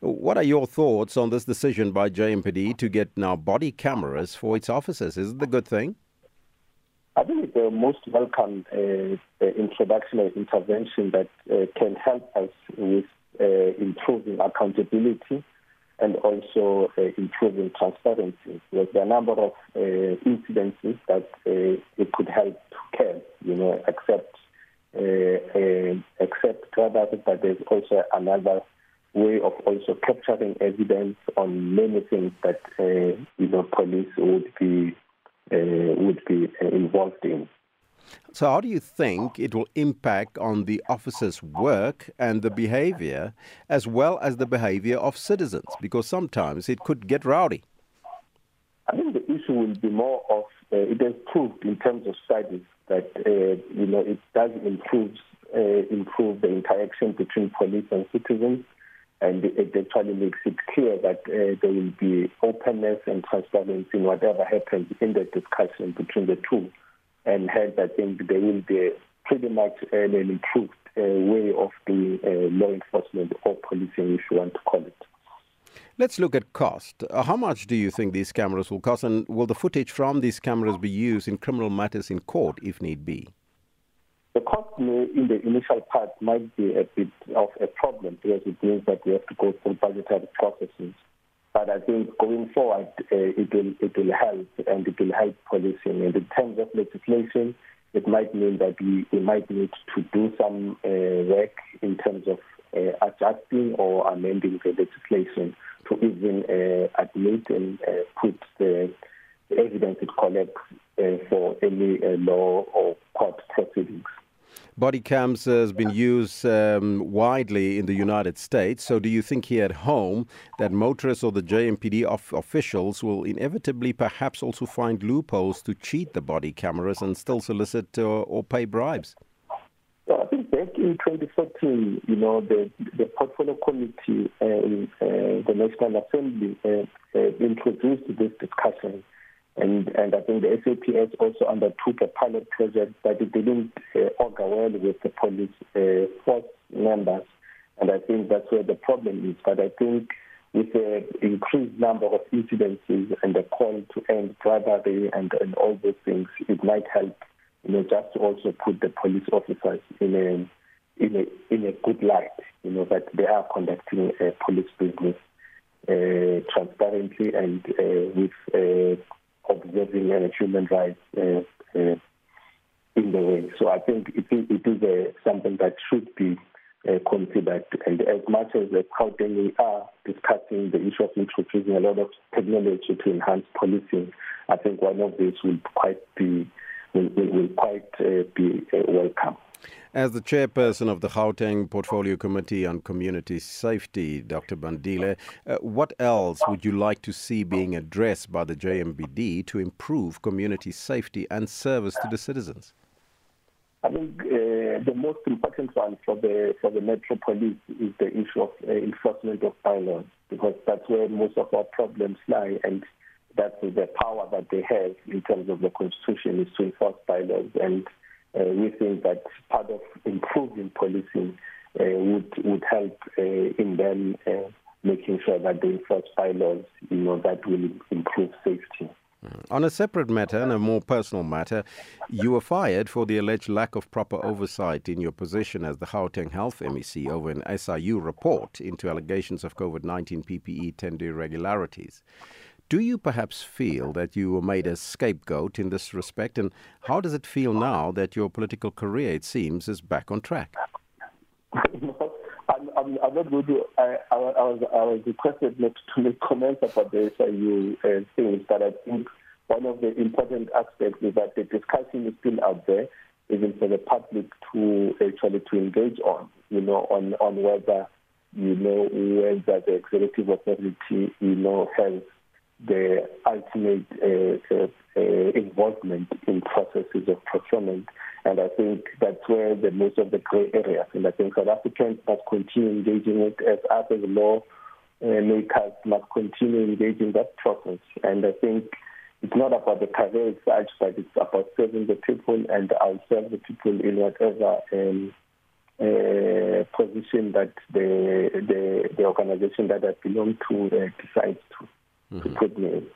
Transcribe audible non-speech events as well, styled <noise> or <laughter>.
What are your thoughts on this decision by JMPD to get now body cameras for its officers? Is it a good thing? I think it's the most welcome uh, introduction or intervention that uh, can help us with uh, improving accountability and also uh, improving transparency. There's a number of uh, incidences that uh, it could help to care, you know, uh, uh, accept drivers, but there's also another way of also capturing evidence on many things that uh, you know police would be would be involved in. So, how do you think it will impact on the officers' work and the behavior, as well as the behavior of citizens? Because sometimes it could get rowdy. I think the issue will be more of uh, it has proved in terms of studies that uh, you know it does improve uh, improve the interaction between police and citizens, and it actually makes it clear that uh, there will be openness and transparency in whatever happens in the discussion between the two and hence I think there will be pretty much an improved uh, way of doing uh, law enforcement or policing, if you want to call it. Let's look at cost. Uh, how much do you think these cameras will cost, and will the footage from these cameras be used in criminal matters in court if need be? In the initial part might be a bit of a problem because it means that we have to go through budgetary processes. But I think going forward, uh, it will it will help and it will help policing. And in terms of legislation, it might mean that we, we might need to do some uh, work in terms of uh, adjusting or amending the legislation to even uh, admit and uh, put the, the evidence it collects uh, for any uh, law or court proceedings. Body cams has been used um, widely in the United States. So, do you think here at home that motorists or the JMPD of officials will inevitably perhaps also find loopholes to cheat the body cameras and still solicit uh, or pay bribes? I think back in 2014, you know, the, the portfolio committee and uh, the National Assembly uh, uh introduced this discussion and, and I think the SAPS also undertook a pilot project, but it didn't uh, augur well with the police uh, force members. And I think that's where the problem is. But I think with the increased number of incidences and the call to end bribery and, and all those things, it might help, you know, just to also put the police officers in a in a in a good light, you know, that they are conducting a police business uh, transparently and uh, with uh, observing uh, human rights uh, uh, in the way. So I think it is, it is uh, something that should be uh, considered. And as much as the Gauteng we are discussing the issue of introducing a lot of technology to enhance policing, I think one of these will quite be will, will, will quite uh, be uh, welcome. As the chairperson of the Gauteng Portfolio Committee on Community Safety, Dr. Bandile, uh, what else would you like to see being addressed by the JMPD to improve community safety and service to the citizens? I think uh, the most important one for the for the Metro Police is the issue of uh, enforcement of bylaws, because that's where most of our problems lie, and that's the power that they have in terms of the constitution is to enforce bylaws and uh, we think that part of improving policing uh, would would help uh, in them uh, making sure that they enforce bylaws, you know, that will improve safety. Mm. On a separate matter and a more personal matter, you were fired for the alleged lack of proper oversight in your position as the Gauteng Health MEC over an SIU report into allegations of COVID 19 PPE tender irregularities. Do you perhaps feel that you were made a scapegoat in this respect? And how does it feel now that your political career, it seems, is back on track? <laughs> I'm, I'm, I'm, not going to. I, I, I, was, I was requested not to make comments about the SIU uh, things, but I think one of the important aspects is that the discussion is still out there, even for the public to actually to engage on. You know, on on whether you know whether the executive authority you know has the ultimate uh, uh, uh, involvement in processes of procurement. And I think that's where the most of the grey areas. And I think South Africans must continue engaging it as other law uh, makers must continue engaging that process. And I think it's not about the career as but it's about serving the people, and I'll serve the people in whatever um, uh, position that the, the the organization that I belong to uh, decides to mm-hmm. to put me in.